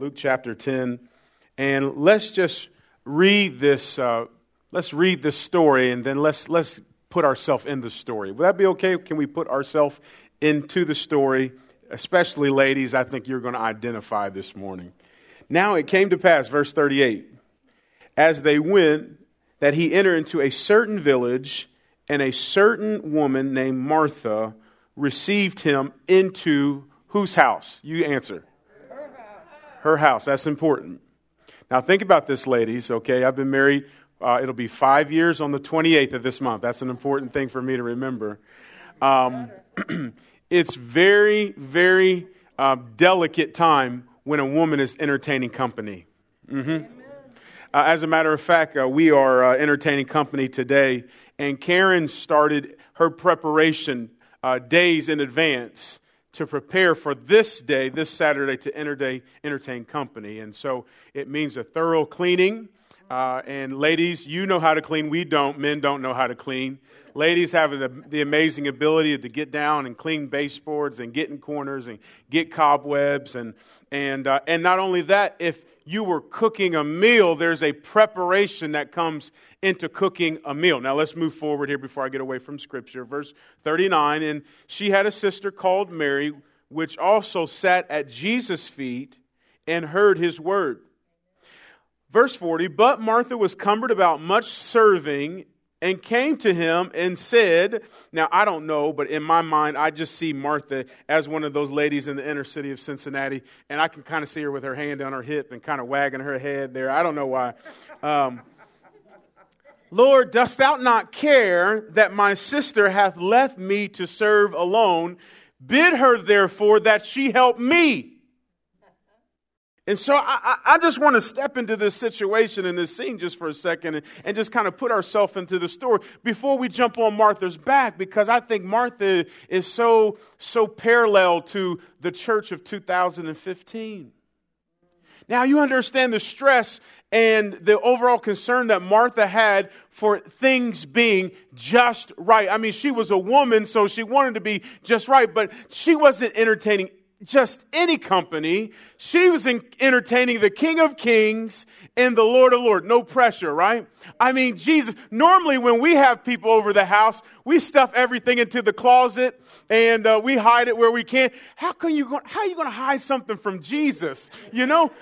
Luke chapter 10. And let's just read this. Uh, let's read this story and then let's, let's put ourselves in the story. Would that be okay? Can we put ourselves into the story? Especially ladies, I think you're going to identify this morning. Now it came to pass, verse 38, as they went, that he entered into a certain village, and a certain woman named Martha received him into whose house? You answer her house. That's important. Now, think about this, ladies, okay? I've been married, uh, it'll be five years on the 28th of this month. That's an important thing for me to remember. Um, it's very, very uh, delicate time when a woman is entertaining company. Mm-hmm. Uh, as a matter of fact, uh, we are uh, entertaining company today, and Karen started her preparation uh, days in advance to prepare for this day, this Saturday, to entertain company. And so it means a thorough cleaning. Uh, and ladies, you know how to clean. We don't. Men don't know how to clean. Ladies have the, the amazing ability to get down and clean baseboards and get in corners and get cobwebs. And, and, uh, and not only that, if you were cooking a meal, there's a preparation that comes into cooking a meal. Now let's move forward here before I get away from Scripture. Verse 39 And she had a sister called Mary, which also sat at Jesus' feet and heard his word. Verse 40 But Martha was cumbered about much serving and came to him and said, Now, I don't know, but in my mind, I just see Martha as one of those ladies in the inner city of Cincinnati, and I can kind of see her with her hand on her hip and kind of wagging her head there. I don't know why. Um, Lord, dost thou not care that my sister hath left me to serve alone? Bid her, therefore, that she help me. And so I, I, just want to step into this situation and this scene just for a second and, and just kind of put ourselves into the story before we jump on Martha's back because I think Martha is so, so parallel to the church of 2015. Now you understand the stress and the overall concern that Martha had for things being just right. I mean, she was a woman, so she wanted to be just right, but she wasn't entertaining just any company. She was entertaining the King of Kings and the Lord of Lords. No pressure, right? I mean, Jesus, normally when we have people over the house, we stuff everything into the closet and uh, we hide it where we can. How can you, how are you going to hide something from Jesus? You know,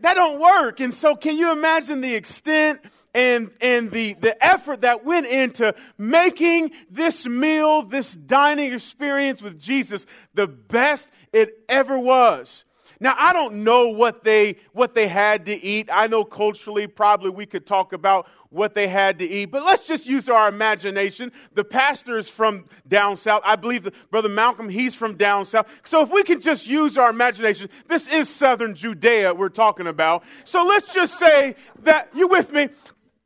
that don't work. And so can you imagine the extent and, and the, the effort that went into making this meal, this dining experience with Jesus, the best it ever was. Now, I don't know what they, what they had to eat. I know culturally, probably we could talk about what they had to eat, but let's just use our imagination. The pastor is from down south. I believe that Brother Malcolm, he's from down south. So if we can just use our imagination, this is southern Judea we're talking about. So let's just say that, you with me?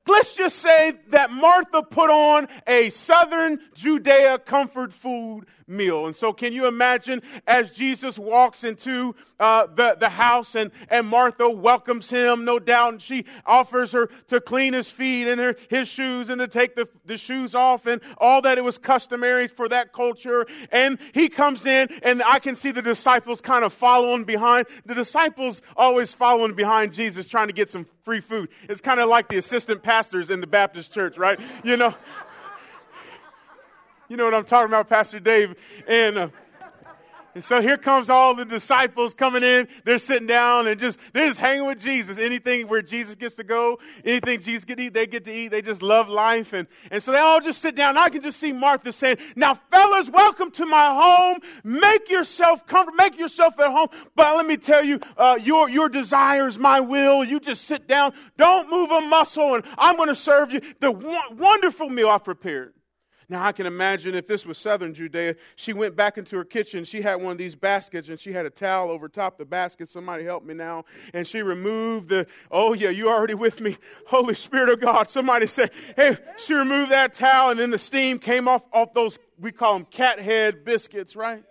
Let's just say that Martha put on a southern Judea comfort food meal. And so, can you imagine as Jesus walks into uh, the, the house and, and Martha welcomes him, no doubt, and she offers her to clean his feet and her, his shoes and to take the, the shoes off and all that it was customary for that culture. And he comes in, and I can see the disciples kind of following behind. The disciples always following behind Jesus, trying to get some free food. It's kind of like the assistant pastors in the Baptist church, right? You know, you know what I'm talking about, Pastor Dave. And, uh, and so here comes all the disciples coming in. They're sitting down and just, they're just hanging with Jesus. Anything where Jesus gets to go, anything Jesus get eat, they get to eat. They just love life. And, and so they all just sit down. I can just see Martha saying, now fellas, welcome to my home. Make yourself comfortable. Make yourself at home. But let me tell you, uh, your, your desires, my will. You just sit down. Don't move a muscle and I'm going to serve you the wonderful meal I've prepared. Now, I can imagine if this was southern Judea, she went back into her kitchen. She had one of these baskets and she had a towel over top the basket. Somebody help me now. And she removed the, oh, yeah, you already with me. Holy Spirit of God. Somebody say, hey, she removed that towel and then the steam came off, off those, we call them cat head biscuits, right?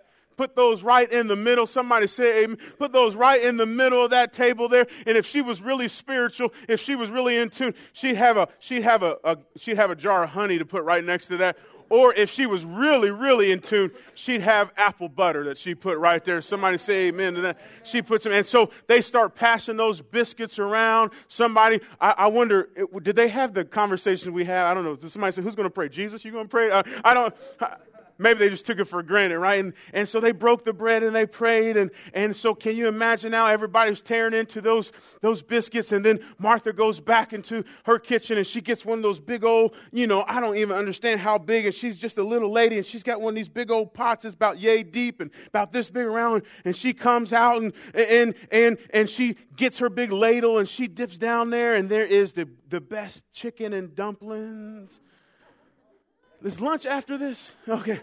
put those right in the middle. Somebody say amen. Put those right in the middle of that table there. And if she was really spiritual, if she was really in tune, she'd have a she'd have a, a she'd have a jar of honey to put right next to that Or if she was really, really in tune, she'd have apple butter that she put right there. Somebody say amen to that. She puts them, and so they start passing those biscuits around. Somebody, I, I wonder, did they have the conversation we had? I don't know. Did somebody say, who's going to pray? Jesus, you going to pray? Uh, I don't. I, maybe they just took it for granted, right? And, and so they broke the bread and they prayed. And, and so can you imagine now everybody's tearing into those, those biscuits. And then Martha goes back into her kitchen and she gets one of those big old, you know, I don't even understand how big. And she's just a little lady and she's got one of these big old pots that's about yay deep and about this big around. And she comes out and, and, and, and she gets her big ladle and she dips down there and there is the, the best chicken and dumplings is lunch after this? Okay.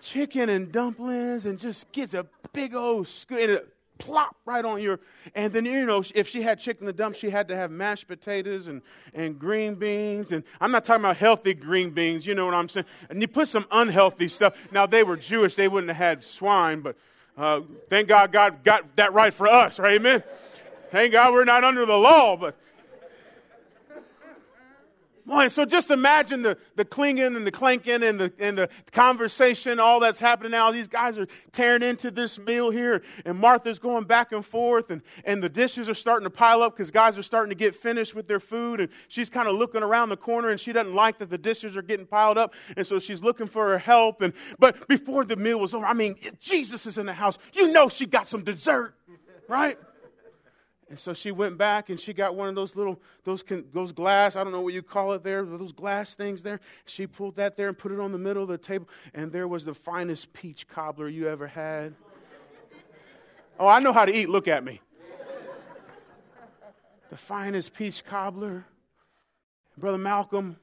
Chicken and dumplings, and just gets a big old scoop and it plop right on your. And then you know, if she had chicken and dump, she had to have mashed potatoes and and green beans. And I'm not talking about healthy green beans. You know what I'm saying? And you put some unhealthy stuff. Now they were Jewish; they wouldn't have had swine, but uh, thank God God got that right for us, right? Amen. Thank God we're not under the law, but Boy, so just imagine the, the clinging and the clanking and the, and the conversation, all that's happening now. These guys are tearing into this meal here, and Martha's going back and forth, and, and the dishes are starting to pile up because guys are starting to get finished with their food, and she's kind of looking around the corner, and she doesn't like that the dishes are getting piled up, and so she's looking for her help. And, but before the meal was over, I mean, Jesus is in the house. You know she got some dessert, right? And so she went back and she got one of those little, those, those glass, I don't know what you call it there, those glass things there. She pulled that there and put it on the middle of the table. And there was the finest peach cobbler you ever had. Oh, I know how to eat. Look at me. The finest peach cobbler. Brother Malcolm,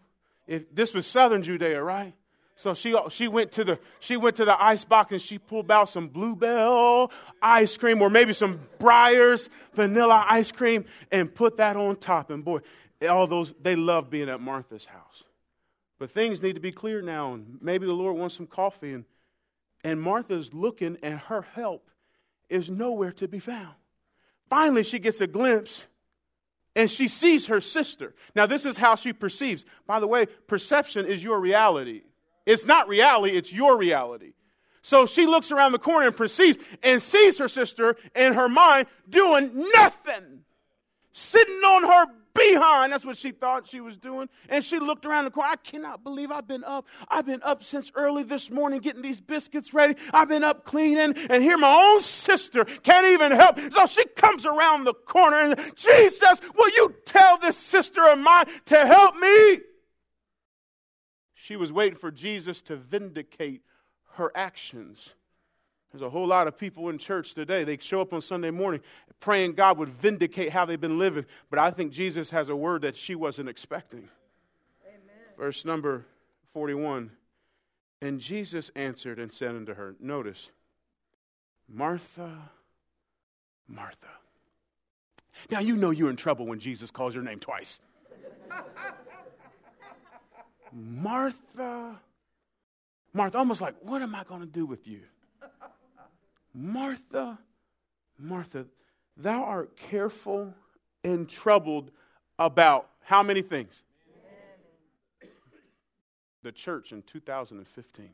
if this was southern Judea, right? So she, she, went to the, she went to the ice box and she pulled out some Bluebell ice cream or maybe some Breyers vanilla ice cream and put that on top. And boy, all those, they love being at Martha's house. But things need to be clear now. And maybe the Lord wants some coffee. And, and Martha's looking and her help is nowhere to be found. Finally, she gets a glimpse and she sees her sister. Now, this is how she perceives. By the way, perception is your reality. It's not reality, it's your reality. So she looks around the corner and perceives and sees her sister in her mind doing nothing, sitting on her behind. That's what she thought she was doing. And she looked around the corner. I cannot believe I've been up. I've been up since early this morning getting these biscuits ready. I've been up cleaning, and here my own sister can't even help. So she comes around the corner and Jesus, will you tell this sister of mine to help me? She was waiting for Jesus to vindicate her actions. There's a whole lot of people in church today. They show up on Sunday morning praying God would vindicate how they've been living. But I think Jesus has a word that she wasn't expecting. Amen. Verse number 41. And Jesus answered and said unto her, Notice, Martha, Martha. Now you know you're in trouble when Jesus calls your name twice. Martha, Martha, almost like, what am I going to do with you? Martha, Martha, thou art careful and troubled about how many things? The church in 2015.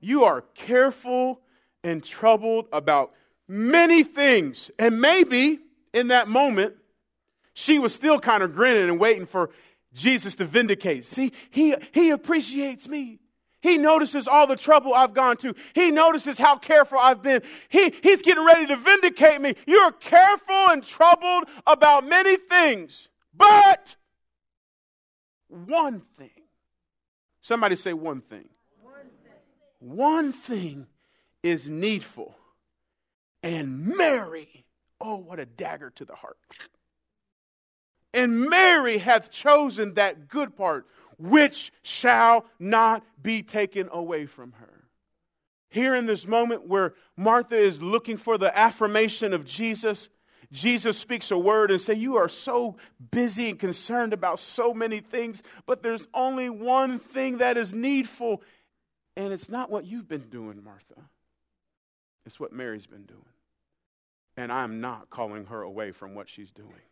You are careful and troubled about many things. And maybe in that moment, she was still kind of grinning and waiting for Jesus to vindicate. See, he, he appreciates me. He notices all the trouble I've gone to. He notices how careful I've been. He, he's getting ready to vindicate me. You're careful and troubled about many things, but one thing. Somebody say one thing. One thing, one thing is needful. And Mary, oh, what a dagger to the heart. And Mary hath chosen that good part which shall not be taken away from her. Here in this moment where Martha is looking for the affirmation of Jesus, Jesus speaks a word and say, "You are so busy and concerned about so many things, but there's only one thing that is needful, and it's not what you've been doing, Martha. It's what Mary's been doing. And I'm not calling her away from what she's doing."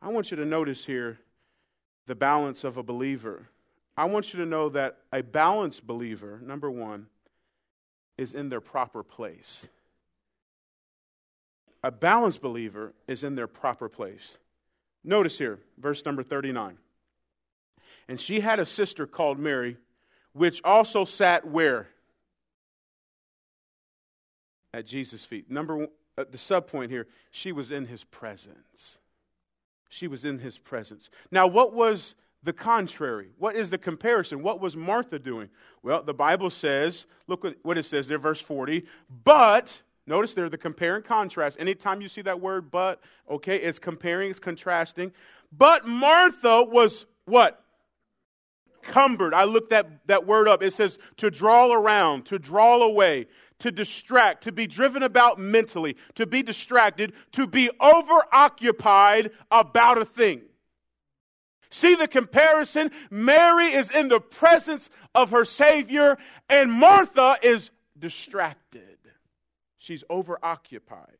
I want you to notice here the balance of a believer I want you to know that a balanced believer, number one, is in their proper place. A balanced believer is in their proper place. Notice here, verse number 39. And she had a sister called Mary, which also sat where? At Jesus' feet. Number uh, the sub point here, she was in his presence. She was in his presence. Now, what was the contrary? What is the comparison? What was Martha doing? Well, the Bible says, look what it says there, verse 40. But, notice there, the compare and contrast. Anytime you see that word but, okay, it's comparing, it's contrasting. But Martha was what? Cumbered. I looked that, that word up. It says to draw around, to draw away, to distract, to be driven about mentally, to be distracted, to be overoccupied about a thing. See the comparison? Mary is in the presence of her Savior, and Martha is distracted. She's overoccupied.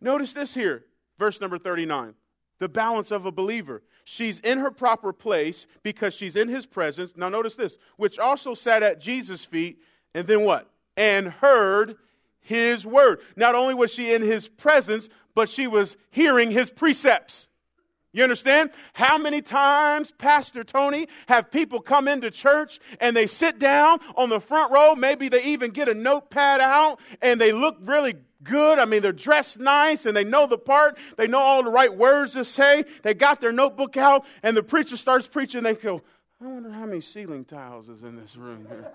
Notice this here, verse number 39 the balance of a believer. She's in her proper place because she's in his presence. Now, notice this, which also sat at Jesus' feet, and then what? And heard his word. Not only was she in his presence, but she was hearing his precepts. You understand? How many times, Pastor Tony, have people come into church and they sit down on the front row? Maybe they even get a notepad out and they look really good. I mean, they're dressed nice and they know the part. They know all the right words to say. They got their notebook out and the preacher starts preaching. They go, I wonder how many ceiling tiles is in this room here.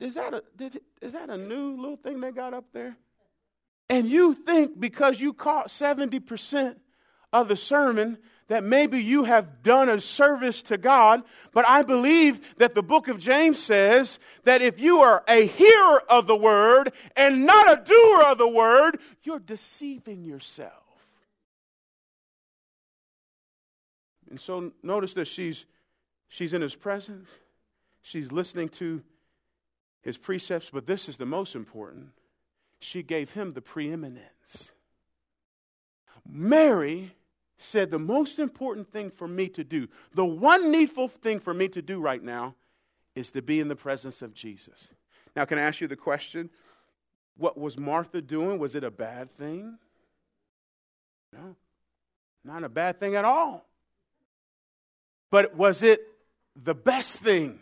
Is, that a, is that a new little thing they got up there? And you think because you caught 70% of the sermon that maybe you have done a service to God, but I believe that the book of James says that if you are a hearer of the word and not a doer of the word, you're deceiving yourself. And so notice that she's she's in his presence. She's listening to his precepts, but this is the most important she gave him the preeminence. Mary said, The most important thing for me to do, the one needful thing for me to do right now, is to be in the presence of Jesus. Now, can I ask you the question? What was Martha doing? Was it a bad thing? No, not a bad thing at all. But was it the best thing?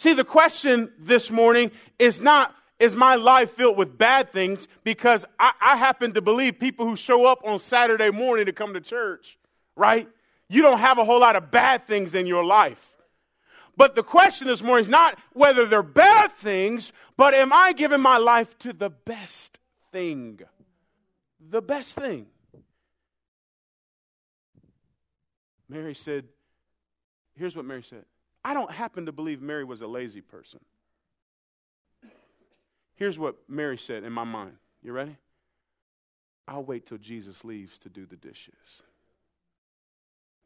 See, the question this morning is not is my life filled with bad things because I, I, happen to believe people who show up on Saturday morning to come to church, right? You don't have a whole lot of bad things in your life. But the question this morning is not whether they're bad things, but am I giving my life to the best thing? The best thing. Mary said, here's what Mary said I don't happen to believe Mary was a lazy person. Here's what Mary said in my mind. You ready? I'll wait till Jesus leaves to do the dishes.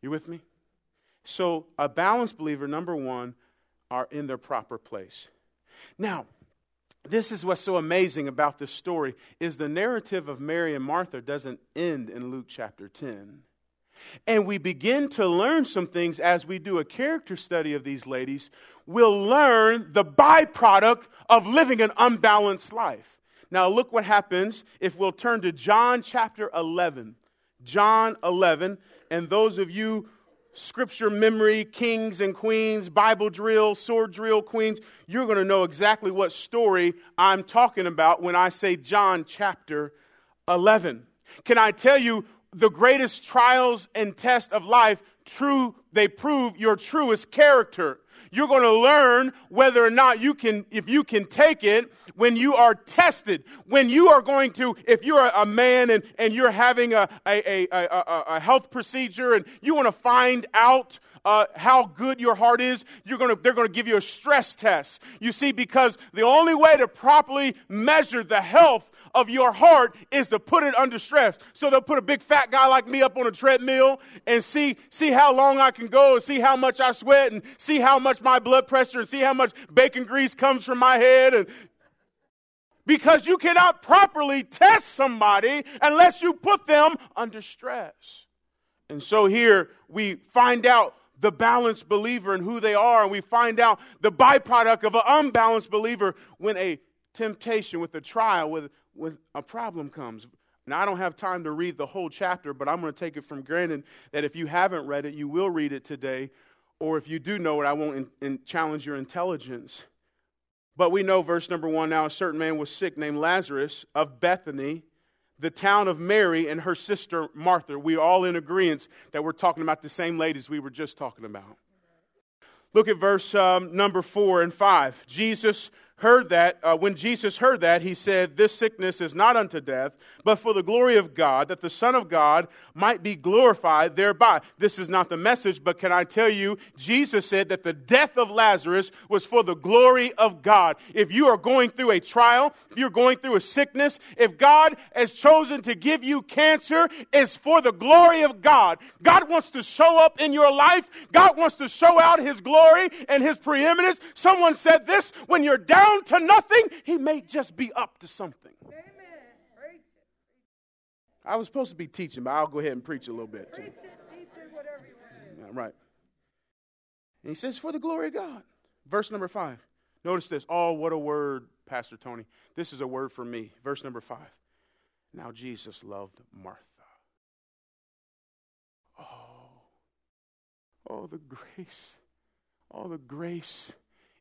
You with me? So, a balanced believer, number one, are in their proper place. Now, this is what's so amazing about this story is the narrative of Mary and Martha doesn't end in Luke chapter 10. And we begin to learn some things as we do a character study of these ladies. We'll learn the byproduct of living an unbalanced life. Now, look what happens if we'll turn to John chapter 11. John 11. And those of you scripture memory kings and queens, Bible drill, sword drill queens, you're going to know exactly what story I'm talking about when I say John chapter 11. Can I tell you the greatest trials and tests of life, true, they prove your truest character. You're going to learn whether or not you can, if you can take it when you are tested. When you are going to, if you're a man and, and you're having a, a, a, a, a health procedure and you want to find out uh, how good your heart is, you're gonna, they're going to give you a stress test. You see, because the only way to properly measure the health of your heart is to put it under stress. So they'll put a big fat guy like me up on a treadmill and see, see how long I can go and see how much I sweat and see how much my blood pressure and see how much bacon grease comes from my head and because you cannot properly test somebody unless you put them under stress. And so here we find out the balanced believer and who they are, and we find out the byproduct of an unbalanced believer when a temptation, with a trial, with, with a problem comes. Now, I don't have time to read the whole chapter, but I'm going to take it from granted that if you haven't read it, you will read it today. Or if you do know it, I won't in, in challenge your intelligence. But we know, verse number one now, a certain man was sick named Lazarus of Bethany the town of Mary and her sister Martha. We are all in agreement that we're talking about the same ladies we were just talking about. Look at verse um, number four and five. Jesus heard that, uh, when Jesus heard that, he said, This sickness is not unto death, but for the glory of God, that the Son of God might be glorified thereby. This is not the message, but can I tell you, Jesus said that the death of Lazarus was for the glory of God. If you are going through a trial, if you're going through a sickness, if God has chosen to give you cancer, it's for the glory of God. God wants to show up in your life. God wants to show out his glory and his preeminence. Someone said this when you're down down to nothing, he may just be up to something. Amen. I was supposed to be teaching, but I'll go ahead and preach a little bit. Preach it, teach it, whatever you want. Right. And he says, for the glory of God. Verse number five. Notice this. Oh, what a word, Pastor Tony. This is a word for me. Verse number five. Now Jesus loved Martha. Oh, oh, the grace. Oh, the grace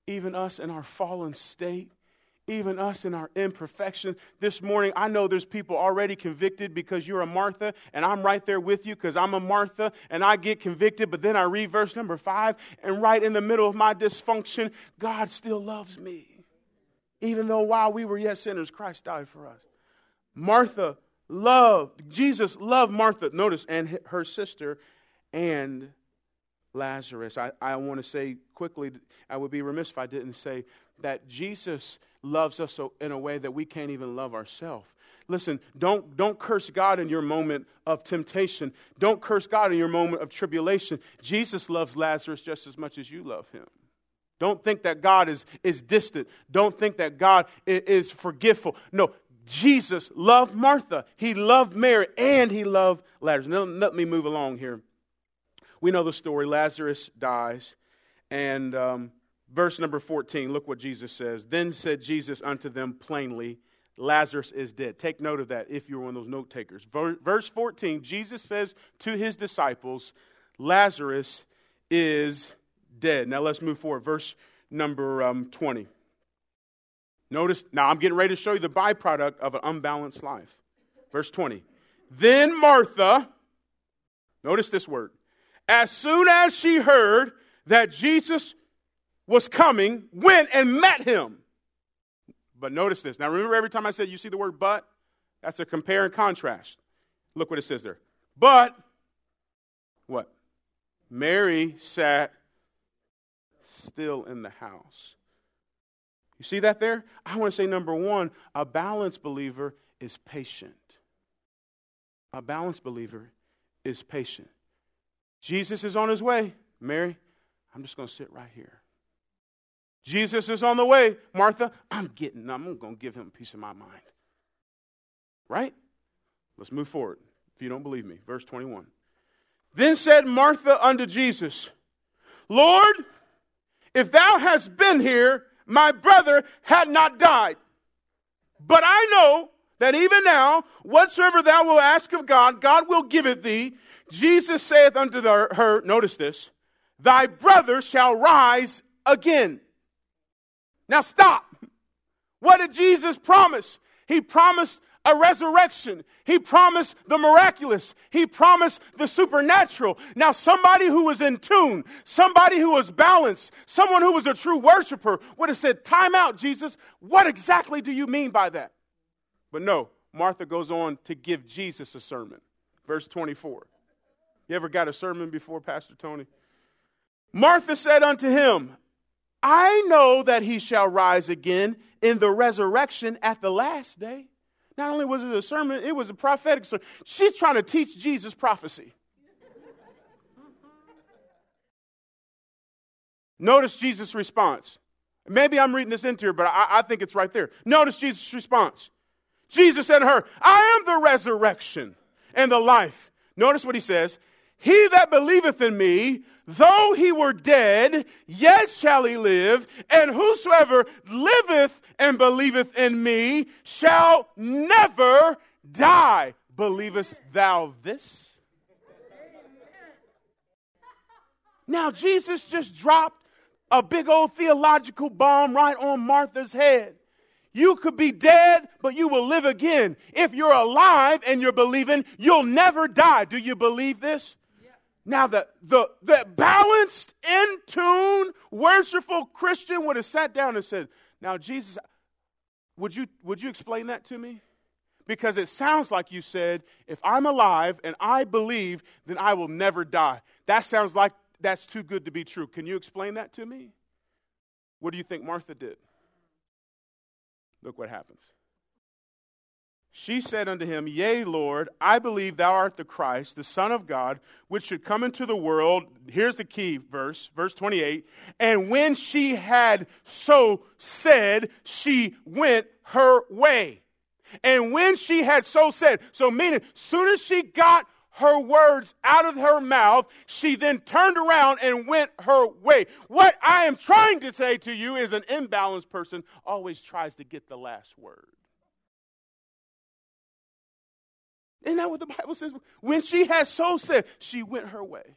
even us in our fallen state, even us in our imperfection. This morning, I know there's people already convicted because you're a Martha, and I'm right there with you because I'm a Martha, and I get convicted. But then I read verse number five, and right in the middle of my dysfunction, God still loves me. Even though while we were yet sinners, Christ died for us. Martha loved, Jesus loved Martha, notice, and her sister, and Lazarus. I, I want to say quickly, I would be remiss if I didn't say that Jesus loves us in a way that we can't even love ourselves. Listen, don't, don't curse God in your moment of temptation. Don't curse God in your moment of tribulation. Jesus loves Lazarus just as much as you love him. Don't think that God is, is distant. Don't think that God is, is forgetful. No, Jesus loved Martha. He loved Mary and he loved Lazarus. Now, let me move along here. We know the story. Lazarus dies. And um, verse number 14, look what Jesus says. Then said Jesus unto them plainly, Lazarus is dead. Take note of that if you're one of those note takers. Verse 14, Jesus says to his disciples, Lazarus is dead. Now let's move forward. Verse number um, 20. Notice, now I'm getting ready to show you the byproduct of an unbalanced life. Verse 20. Then Martha, notice this word, as soon as she heard that Jesus was coming, went and met him. But notice this. Now, remember every time I said you see the word but? That's a compare and contrast. Look what it says there. But, what? Mary sat still in the house. You see that there? I want to say number one, a balanced believer is patient. A balanced believer is patient. Jesus is on his way. Mary, I'm just going to sit right here. Jesus is on the way. Martha, I'm getting, I'm going to give him a piece of my mind. Right? Let's move forward if you don't believe me. Verse 21. Then said Martha unto Jesus, Lord, if thou hadst been here, my brother had not died. But I know that even now, whatsoever thou wilt ask of God, God will give it thee. Jesus saith unto the, her, notice this, thy brother shall rise again. Now stop. What did Jesus promise? He promised a resurrection. He promised the miraculous. He promised the supernatural. Now, somebody who was in tune, somebody who was balanced, someone who was a true worshiper would have said, Time out, Jesus. What exactly do you mean by that? But no, Martha goes on to give Jesus a sermon. Verse 24. You ever got a sermon before, Pastor Tony? Martha said unto him, I know that he shall rise again in the resurrection at the last day. Not only was it a sermon, it was a prophetic sermon. She's trying to teach Jesus prophecy. Notice Jesus' response. Maybe I'm reading this into here, but I, I think it's right there. Notice Jesus' response. Jesus said to her, I am the resurrection and the life. Notice what he says He that believeth in me, though he were dead, yet shall he live, and whosoever liveth and believeth in me shall never die. Believest thou this? Now, Jesus just dropped a big old theological bomb right on Martha's head. You could be dead, but you will live again. If you're alive and you're believing, you'll never die. Do you believe this? Now, the, the, the balanced, in tune, worshipful Christian would have sat down and said, Now, Jesus, would you, would you explain that to me? Because it sounds like you said, If I'm alive and I believe, then I will never die. That sounds like that's too good to be true. Can you explain that to me? What do you think Martha did? Look what happens. She said unto him, Yea, Lord, I believe thou art the Christ, the Son of God, which should come into the world. Here's the key verse, verse 28. And when she had so said, she went her way. And when she had so said, so meaning, soon as she got her words out of her mouth, she then turned around and went her way. What I am trying to say to you is an imbalanced person always tries to get the last word. Isn't that what the Bible says? When she had so said, she went her way.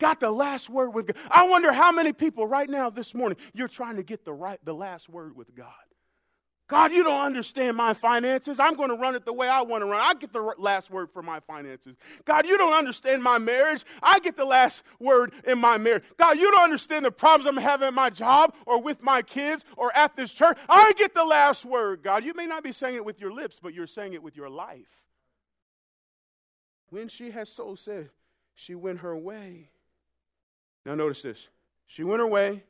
Got the last word with God. I wonder how many people right now this morning you're trying to get the right the last word with God. God, you don't understand my finances. I'm going to run it the way I want to run. I get the last word for my finances. God, you don't understand my marriage. I get the last word in my marriage. God, you don't understand the problems I'm having at my job or with my kids or at this church. I get the last word, God. You may not be saying it with your lips, but you're saying it with your life. When she has so said, she went her way. Now, notice this. She went her way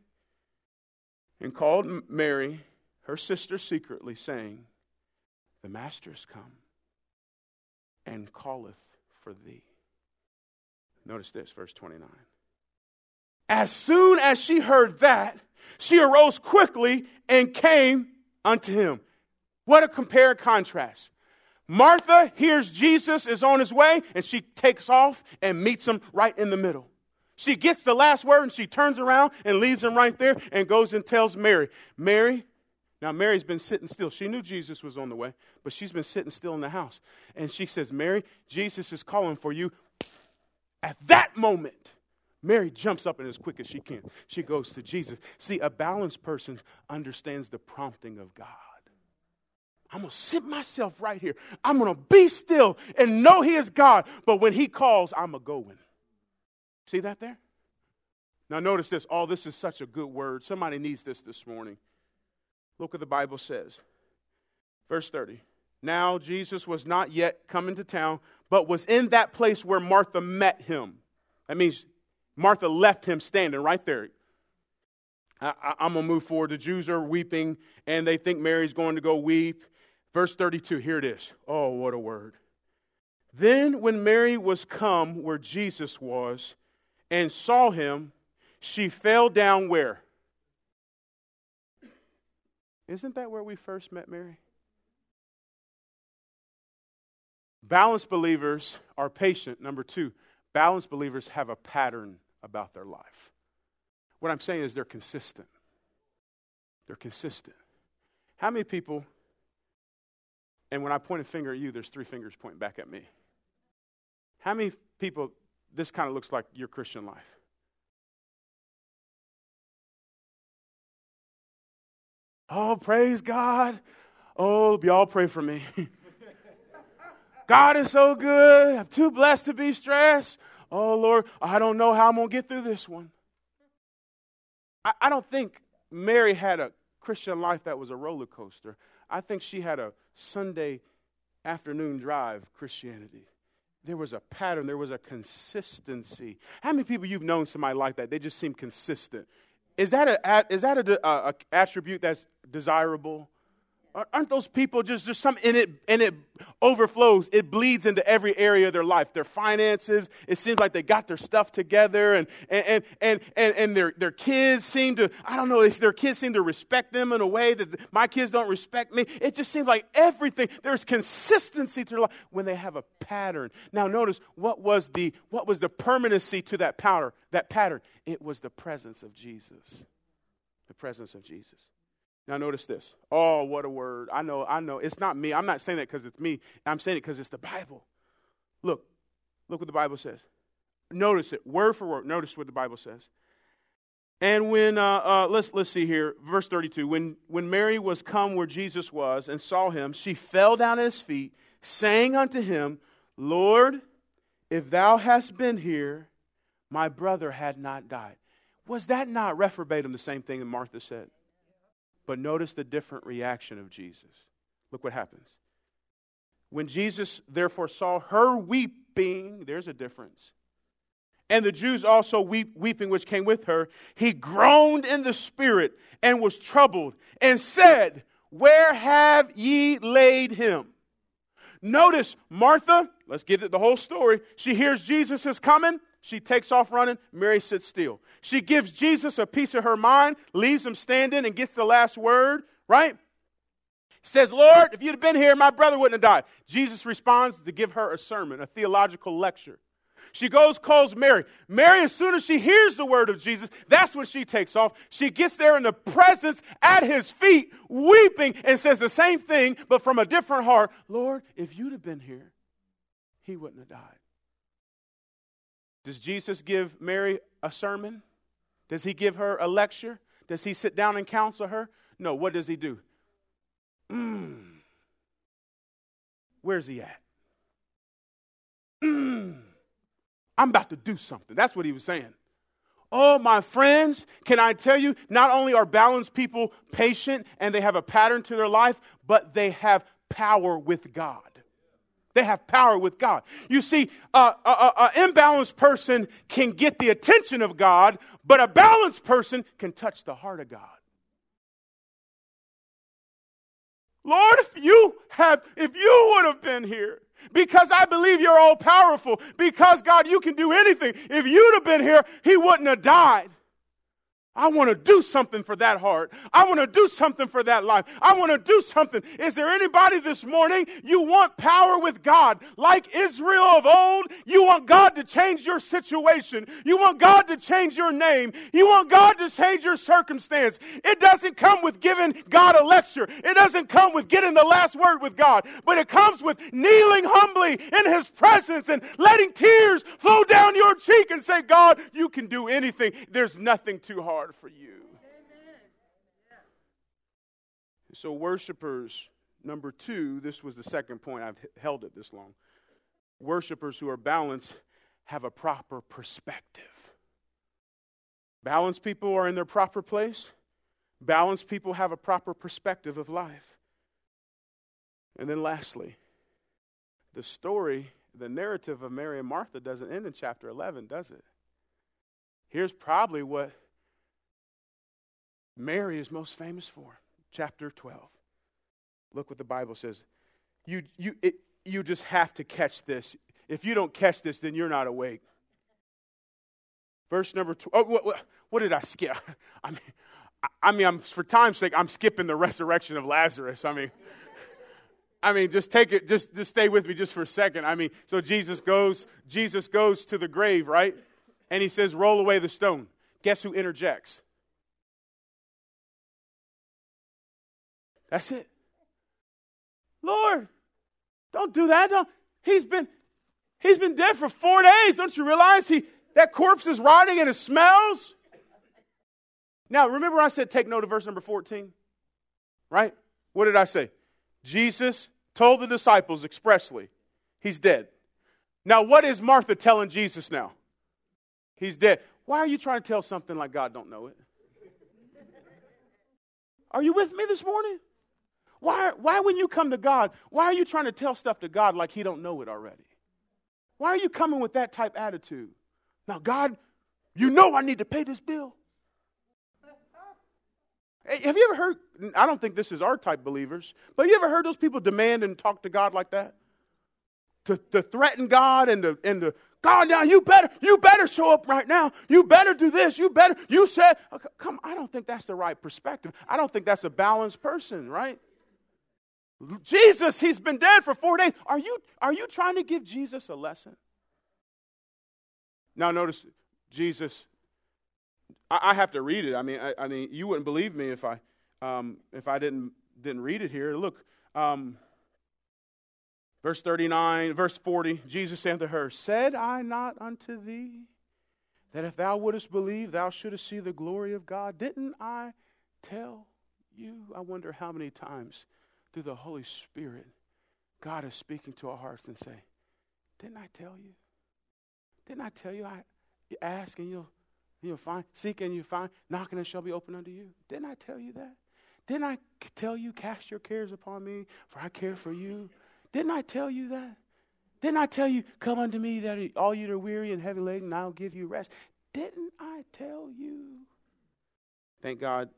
and called Mary her sister secretly, saying, The Master is come and calleth for thee. Notice this, verse 29. As soon as she heard that, she arose quickly and came unto him. What a compare and contrast. Martha hears Jesus is on his way, and she takes off and meets him right in the middle. She gets the last word and she turns around and leaves him right there and goes and tells Mary, Mary, now, Mary's been sitting still. She knew Jesus was on the way, but she's been sitting still in the house. And she says, Mary, Jesus is calling for you. At that moment, Mary jumps up and as quick as she can, she goes to Jesus. See, a balanced person understands the prompting of God. I'm going to sit myself right here. I'm going to be still and know He is God. But when He calls, I'm a going. See that there? Now, notice this. All this is such a good word. Somebody needs this this morning. Look what the Bible says. Verse 30. Now Jesus was not yet come into town, but was in that place where Martha met him. That means Martha left him standing right there. I, am going to move forward. The Jews are weeping, and they think Mary's going to go weep. Verse 32, here it is. Oh, what a word. Then, when Mary was come where Jesus was and saw him, she fell down where? Isn't that where we first met Mary? Balanced believers are patient. Number two, balanced believers have a pattern about their life. What I'm saying is they're consistent. They're consistent. How many people, and when I point a finger at you, there's three fingers pointing back at me. How many people, this kind of looks like your Christian life? Oh, praise God. Oh, y'all pray for me. God is so good. I'm too blessed to be stressed. Oh, Lord, I don't know how I'm going to get through this one. I, I don't think Mary had a Christian life that was a roller coaster. I think she had a Sunday afternoon drive Christianity. There was a pattern, there was a consistency. How many people you've known somebody like that? They just seem consistent. Is that a is that a, a, a attribute that's desirable? Aren't those people just, just some in it and it overflows? It bleeds into every area of their life. Their finances, it seems like they got their stuff together and and and and, and their, their kids seem to, I don't know, their kids seem to respect them in a way that my kids don't respect me. It just seems like everything, there's consistency to their life when they have a pattern. Now notice what was the what was the permanency to that powder, that pattern? It was the presence of Jesus. The presence of Jesus. Now, notice this. Oh, what a word. I know, I know. It's not me. I'm not saying that because it's me. I'm saying it because it's the Bible. Look, look what the Bible says. Notice it, word for word. Notice what the Bible says. And when, uh, uh, let's, let's see here, verse 32. When, when Mary was come where Jesus was and saw him, she fell down at his feet, saying unto him, Lord, if thou hadst been here, my brother had not died. Was that not reprobatum the same thing that Martha said? But notice the different reaction of Jesus. Look what happens. When Jesus therefore saw her weeping, there's a difference. And the Jews also weep, weeping which came with her, he groaned in the spirit and was troubled and said, Where have ye laid him? Notice Martha, let's get the whole story. She hears Jesus is coming. She takes off running. Mary sits still. She gives Jesus a piece of her mind, leaves him standing, and gets the last word, right? Says, Lord, if you'd have been here, my brother wouldn't have died. Jesus responds to give her a sermon, a theological lecture. She goes, calls Mary. Mary, as soon as she hears the word of Jesus, that's when she takes off. She gets there in the presence at his feet, weeping, and says the same thing, but from a different heart Lord, if you'd have been here, he wouldn't have died. Does Jesus give Mary a sermon? Does he give her a lecture? Does he sit down and counsel her? No, what does he do? Mm. Where's he at? Mm. I'm about to do something. That's what he was saying. Oh, my friends, can I tell you, not only are balanced people patient and they have a pattern to their life, but they have power with God. They have power with God. You see, an imbalanced person can get the attention of God, but a balanced person can touch the heart of God. Lord, if you have, if you would have been here, because I believe you're all powerful, because God, you can do anything. If you'd have been here, he wouldn't have died. I want to do something for that heart. I want to do something for that life. I want to do something. Is there anybody this morning you want power with God? Like Israel of old, you want God to change your situation. You want God to change your name. You want God to change your circumstance. It doesn't come with giving God a lecture. It doesn't come with getting the last word with God, but it comes with kneeling humbly in His presence and letting tears flow down your cheek and say, God, you can do anything. There's nothing too hard for you. So, worshipers, number two, this was the second point. I've held it this long. Worshipers who are balanced have a proper perspective. Balanced people are in their proper place. Balanced people have a proper perspective of life. And then, lastly, the story, the narrative of Mary and Martha doesn't end in chapter 11, does it? Here's probably what Mary is most famous for. Chapter 12. Look what the Bible says. You, you, it, you just have to catch this. If you don't catch this, then you're not awake. Verse number two. Oh, what, what, what did I skip? I mean, I, I mean, I'm, for time's sake, I'm skipping the resurrection of Lazarus. I mean, I mean, just take it, just, just stay with me just for a second. I mean, so Jesus goes, Jesus goes to the grave, right? And he says, roll away the stone. Guess who interjects? That's it. Lord, don't do that. Don't. He's been he's been dead for four days. Don't you realize he that corpse is rotting and it smells? Now, remember I said take note of verse number 14? Right? What did I say? Jesus told the disciples expressly, he's dead. Now, what is Martha telling Jesus now? He's dead. Why are you trying to tell something like God don't know it? Are you with me this morning? Why, why when you come to God, why are you trying to tell stuff to God like he don't know it already? Why are you coming with that type attitude? Now, God, you know I need to pay this bill. Have you ever heard? I don't think this is our type believers, but have you ever heard those people demand and talk to God like that? To, to threaten God and to, and to God now you better you better show up right now. You better do this. You better you said come I don't think that's the right perspective. I don't think that's a balanced person, right? Jesus, he's been dead for 4 days. Are you are you trying to give Jesus a lesson? Now notice Jesus I, I have to read it. I mean, I, I, mean, you wouldn't believe me if I um, if I didn't didn't read it here. Look, um, verse thirty nine, verse forty. Jesus said to her, "Said I not unto thee that if thou wouldest believe, thou shouldest see the glory of God? Didn't I tell you?" I wonder how many times through the Holy Spirit God is speaking to our hearts and say, "Didn't I tell you? Didn't I tell you? I you ask and you'll." You'll find, seek and you'll find, knocking and it shall be open unto you. Didn't I tell you that? Didn't I tell you, cast your cares upon me, for I care for you? Didn't I tell you that? Didn't I tell you, come unto me, that all you that are weary and heavy laden, I'll give you rest? Didn't I tell you? Thank God,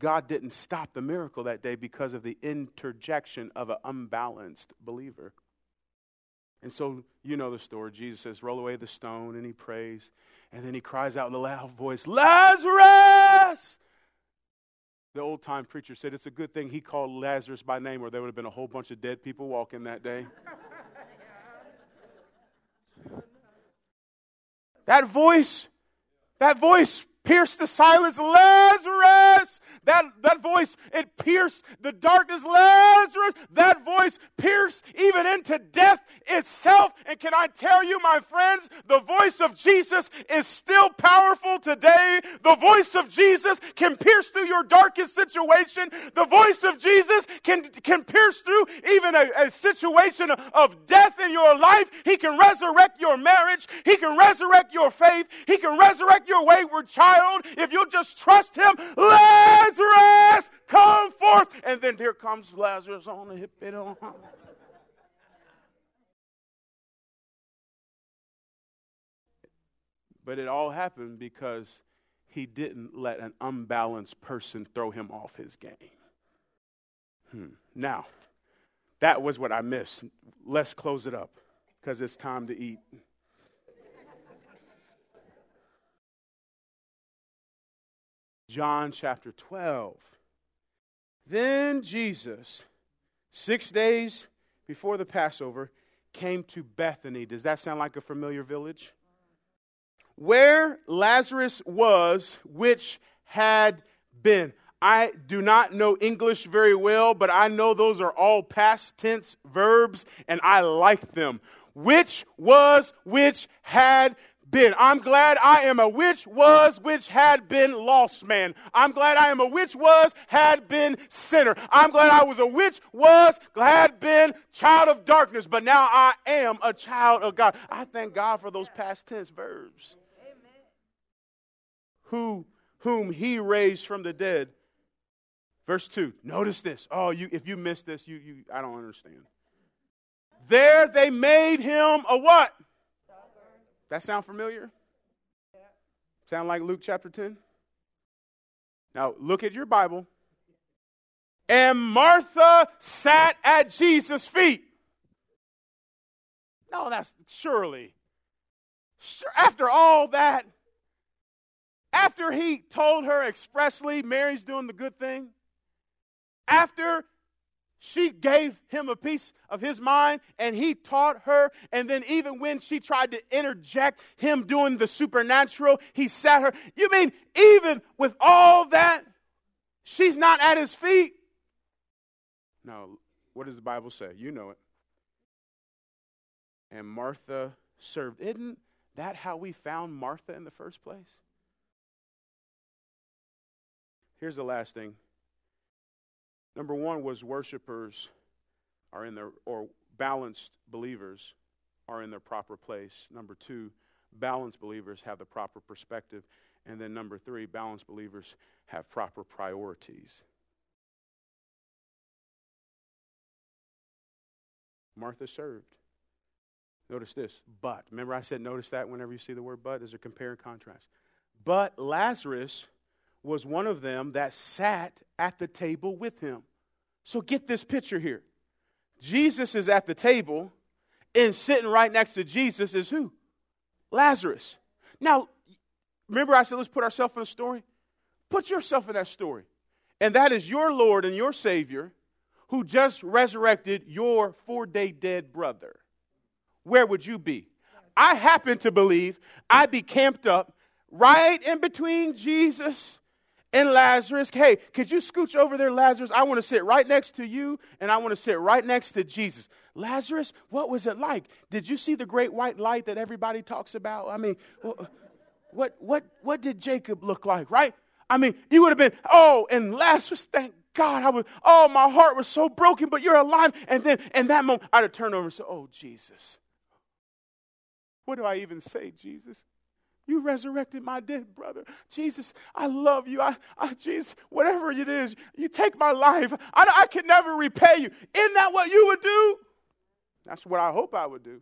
God didn't stop the miracle that day because of the interjection of an unbalanced believer. And so, you know the story. Jesus says, Roll away the stone, and he prays. And then he cries out in a loud voice, Lazarus! The old time preacher said it's a good thing he called Lazarus by name, or there would have been a whole bunch of dead people walking that day. that voice, that voice pierced the silence. Lazarus! That, that voice, it pierced the darkness. Lazarus! That voice pierced even into death itself. And can I tell you, my friends, the voice of Jesus is still powerful today. The voice of Jesus can pierce through your darkest situation. The voice of Jesus can, can pierce through even a, a situation of death in your life. He can resurrect your marriage. He can resurrect your faith. He can resurrect your wayward child if you'll just trust Him. Lazarus, come forth. And then here comes Lazarus on the hip. On. But it all happened because he didn't let an unbalanced person throw him off his game. Hmm. Now, that was what I missed. Let's close it up because it's time to eat. John chapter 12. Then Jesus, six days before the Passover, came to Bethany. Does that sound like a familiar village? where Lazarus was, which had been. I do not know English very well, but I know those are all past tense verbs, and I like them. Which was, which had been. I'm glad I am a which was, which had been lost man. I'm glad I am a which was, had been sinner. I'm glad I was a which was, had been child of darkness, but now I am a child of God. I thank God for those past tense verbs Amen. who, whom he raised from the dead. Verse 2. Notice this. Oh, you, if you missed this, you, you, I don't understand. There they made him a what? That sound familiar? Sound like Luke chapter 10? Now, look at your Bible. And Martha sat at Jesus' feet. No, that's surely. Sure, After all that, after he told her expressly Mary's doing the good thing, after she gave him a piece of his mind and he taught her, and then even when she tried to interject him doing the supernatural, he sat her. You mean, even with all that, she's not at his feet? No, what does the Bible say? You know it. And Martha served. Isn't that how we found Martha in the first place? Here's the last thing. Number one was worshipers are in their, or balanced believers are in their proper place. Number two, balanced believers have the proper perspective. And then number three, balanced believers have proper priorities. Martha served. Notice this, but. Remember, I said notice that whenever you see the word but, as a compare and contrast. But Lazarus was one of them that sat at the table with him. So get this picture here. Jesus is at the table, and sitting right next to Jesus is who? Lazarus. Now, remember I said let's put ourselves in a story? Put yourself in that story. And that is your Lord and your Savior who just resurrected your four day dead brother. Where would you be? I happen to believe I'd be camped up right in between Jesus and Lazarus. Hey, could you scooch over there, Lazarus? I want to sit right next to you, and I want to sit right next to Jesus. Lazarus, what was it like? Did you see the great white light that everybody talks about? I mean, what, what, what did Jacob look like, right? I mean, you would have been, oh, and Lazarus, thank God, I was, oh, my heart was so broken, but you're alive. And then in that moment, I'd have turned over and said, oh, Jesus. What do I even say, Jesus? You resurrected my dead brother. Jesus, I love you. I, I Jesus, whatever it is, you take my life. I, I can never repay you. Isn't that what you would do? That's what I hope I would do.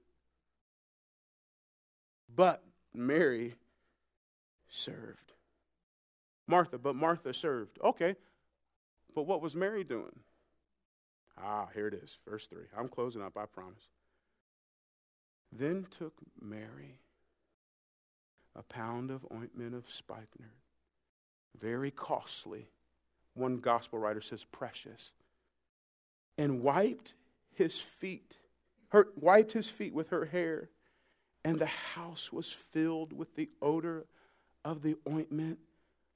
But Mary served. Martha, but Martha served. Okay. But what was Mary doing? Ah, here it is, verse 3. I'm closing up, I promise. Then took Mary a pound of ointment of spikenard, very costly. One gospel writer says precious, and wiped his feet, her, wiped his feet with her hair, and the house was filled with the odor of the ointment.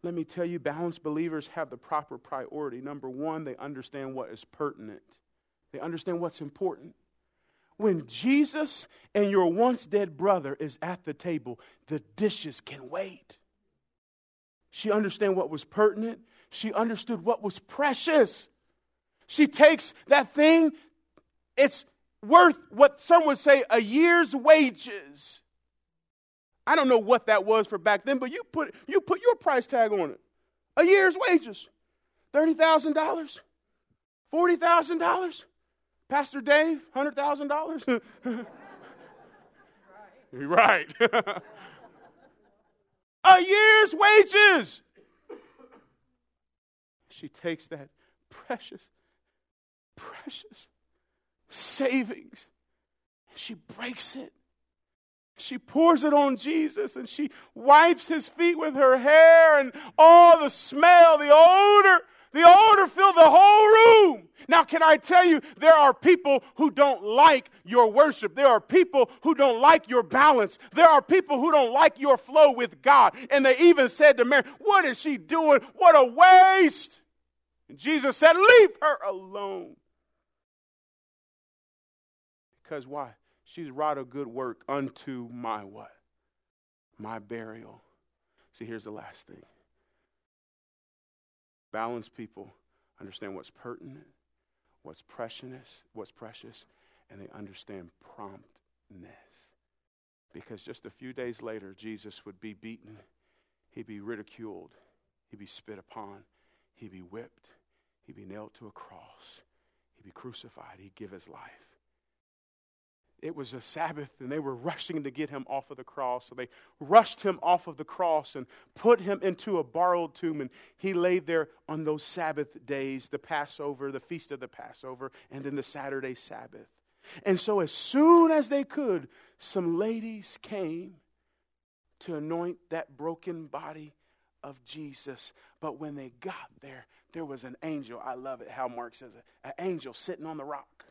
Let me tell you, balanced believers have the proper priority. Number one, they understand what is pertinent, they understand what's important. When Jesus and your once dead brother is at the table, the dishes can wait. She understood what was pertinent. She understood what was precious. She takes that thing, it's worth what some would say a year's wages. I don't know what that was for back then, but you put, you put your price tag on it. A year's wages. $30,000? $40,000? Pastor Dave, $100,000? right. a year's wages. She takes that precious, precious savings and she breaks it. She pours it on Jesus and she wipes his feet with her hair and all the smell, the odor the odor filled the whole room. Now, can I tell you, there are people who don't like your worship. There are people who don't like your balance. There are people who don't like your flow with God. And they even said to Mary, What is she doing? What a waste. And Jesus said, Leave her alone. Because why? She's wrought a good work unto my what? My burial. See, here's the last thing. Balanced people understand what's pertinent, what's precious, what's precious, and they understand promptness. Because just a few days later, Jesus would be beaten, he'd be ridiculed, he'd be spit upon, he'd be whipped, he'd be nailed to a cross, he'd be crucified, he'd give his life it was a Sabbath and they were rushing to get him off of the cross. So they rushed him off of the cross and put him into a borrowed tomb. And he laid there on those Sabbath days the Passover, the feast of the Passover, and then the Saturday Sabbath. And so, as soon as they could, some ladies came to anoint that broken body of Jesus. But when they got there, there was an angel. I love it how Mark says it an angel sitting on the rock.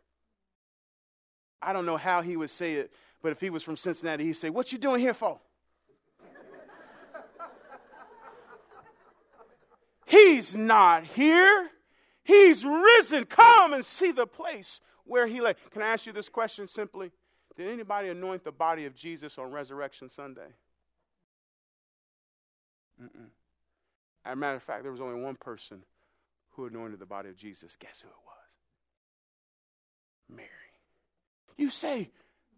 I don't know how he would say it, but if he was from Cincinnati, he'd say, What you doing here for? He's not here. He's risen. Come and see the place where he lay. Can I ask you this question simply? Did anybody anoint the body of Jesus on Resurrection Sunday? Mm-mm. As a matter of fact, there was only one person who anointed the body of Jesus. Guess who it was? Mary. You say,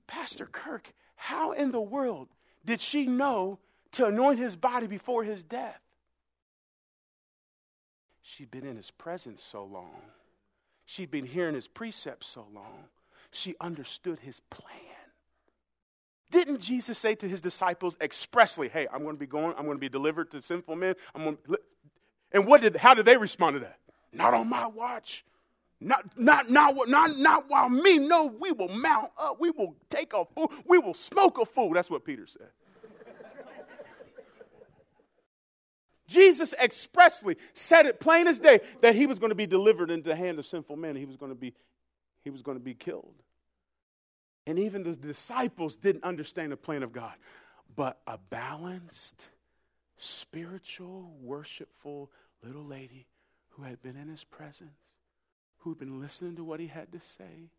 Pastor Kirk, how in the world did she know to anoint his body before his death? She'd been in his presence so long. She'd been hearing his precepts so long. She understood his plan. Didn't Jesus say to his disciples expressly, Hey, I'm going to be going, I'm going to be delivered to sinful men. I'm going to, And what did, how did they respond to that? Not on my watch. Not, not, not, not, not while me. No, we will mount up. We will take a fool. We will smoke a fool. That's what Peter said. Jesus expressly said it plain as day that he was going to be delivered into the hand of sinful men. He was going to be, he was going to be killed. And even the disciples didn't understand the plan of God. But a balanced, spiritual, worshipful little lady who had been in his presence, who'd been listening to what he had to say,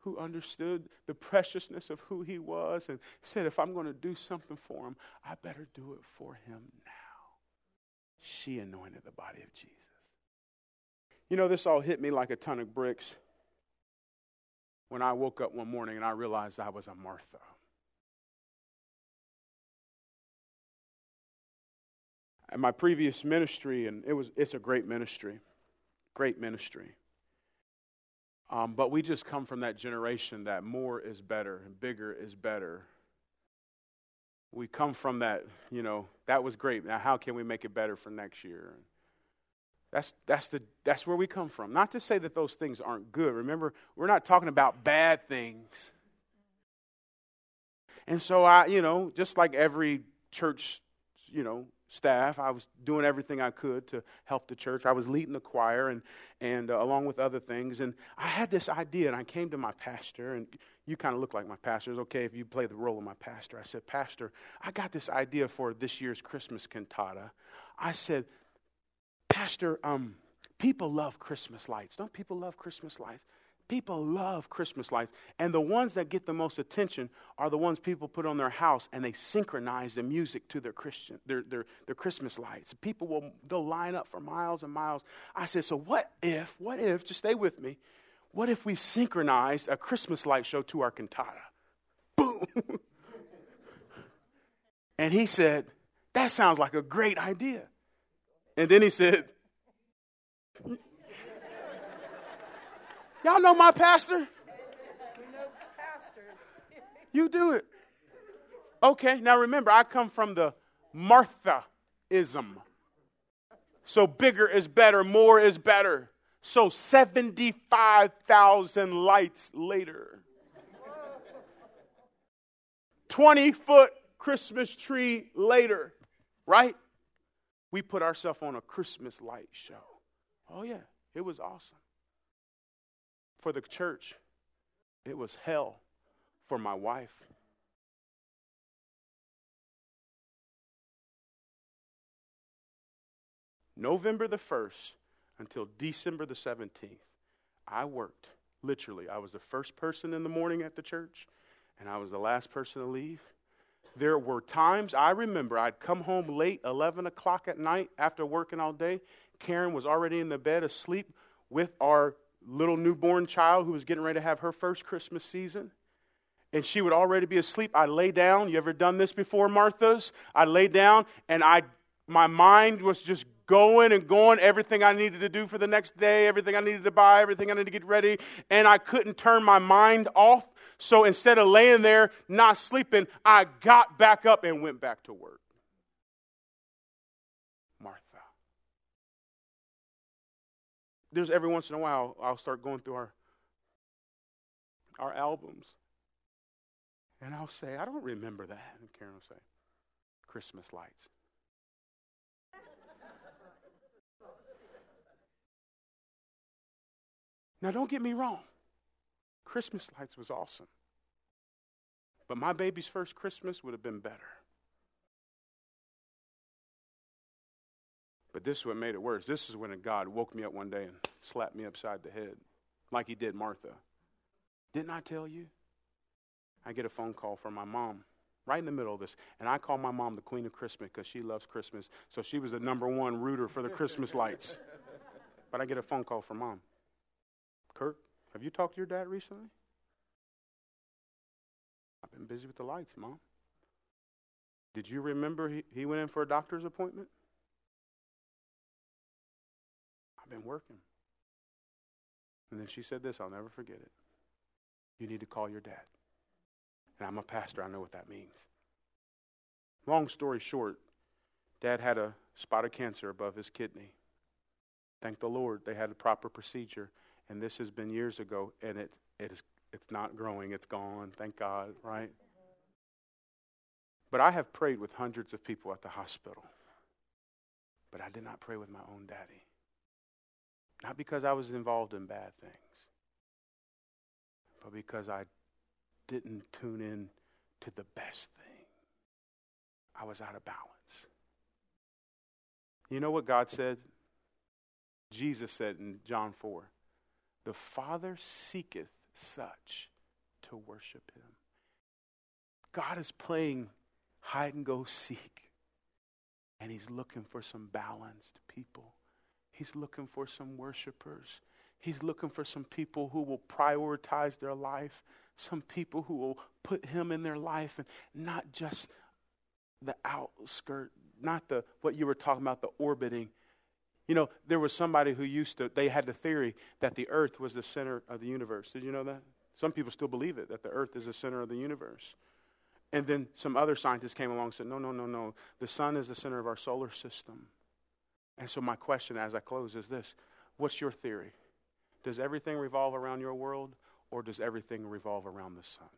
who understood the preciousness of who he was, and said, If I'm going to do something for him, I better do it for him now. She anointed the body of Jesus. You know, this all hit me like a ton of bricks when I woke up one morning and I realized I was a Martha. And my previous ministry, and it was it's a great ministry, great ministry. Um, but we just come from that generation that more is better and bigger is better. We come from that, you know, that was great. Now, how can we make it better for next year? That's, that's, the, that's where we come from. Not to say that those things aren't good. Remember, we're not talking about bad things. And so I, you know, just like every church, you know, staff. I was doing everything I could to help the church. I was leading the choir and, and uh, along with other things. And I had this idea, and I came to my pastor, and you kind of look like my pastor. It's okay if you play the role of my pastor. I said, Pastor, I got this idea for this year's Christmas cantata. I said, Pastor, um, people love Christmas lights. Don't people love Christmas lights? People love Christmas lights. And the ones that get the most attention are the ones people put on their house and they synchronize the music to their Christian, their, their, their Christmas lights. People will they'll line up for miles and miles. I said, so what if, what if, just stay with me, what if we synchronized a Christmas light show to our cantata? Boom. and he said, that sounds like a great idea. And then he said, Y'all know my pastor? You do it. Okay, now remember, I come from the Marthaism. So bigger is better, more is better. So 75,000 lights later. 20 foot Christmas tree later, right? We put ourselves on a Christmas light show. Oh, yeah, it was awesome for the church, it was hell for my wife. November the 1st until December the 17th, I worked. Literally, I was the first person in the morning at the church, and I was the last person to leave. There were times I remember I'd come home late, 11 o'clock at night after working all day. Karen was already in the bed asleep with our little newborn child who was getting ready to have her first Christmas season. And she would already be asleep. I lay down. You ever done this before, Martha's? I lay down and I my mind was just going and going, everything I needed to do for the next day, everything I needed to buy, everything I needed to get ready, and I couldn't turn my mind off. So instead of laying there not sleeping, I got back up and went back to work. There's every once in a while I'll start going through our our albums. And I'll say, I don't remember that. And Karen will say, Christmas lights. now, don't get me wrong. Christmas lights was awesome. But my baby's first Christmas would have been better. But this is what made it worse. This is when God woke me up one day and slapped me upside the head, like he did Martha. Didn't I tell you? I get a phone call from my mom right in the middle of this. And I call my mom the queen of Christmas because she loves Christmas. So she was the number one rooter for the Christmas lights. But I get a phone call from mom. Kirk, have you talked to your dad recently? I've been busy with the lights, mom. Did you remember he, he went in for a doctor's appointment? Been working. And then she said this, I'll never forget it. You need to call your dad. And I'm a pastor, I know what that means. Long story short, dad had a spot of cancer above his kidney. Thank the Lord they had a proper procedure. And this has been years ago, and it, it is, it's not growing. It's gone. Thank God, right? But I have prayed with hundreds of people at the hospital. But I did not pray with my own daddy. Not because I was involved in bad things, but because I didn't tune in to the best thing. I was out of balance. You know what God said? Jesus said in John 4 The Father seeketh such to worship him. God is playing hide and go seek, and he's looking for some balanced people. He's looking for some worshipers. He's looking for some people who will prioritize their life, some people who will put him in their life and not just the outskirt, not the what you were talking about, the orbiting. You know, there was somebody who used to, they had the theory that the earth was the center of the universe. Did you know that? Some people still believe it, that the earth is the center of the universe. And then some other scientists came along and said, no, no, no, no. The sun is the center of our solar system. And so, my question as I close is this What's your theory? Does everything revolve around your world, or does everything revolve around the sun?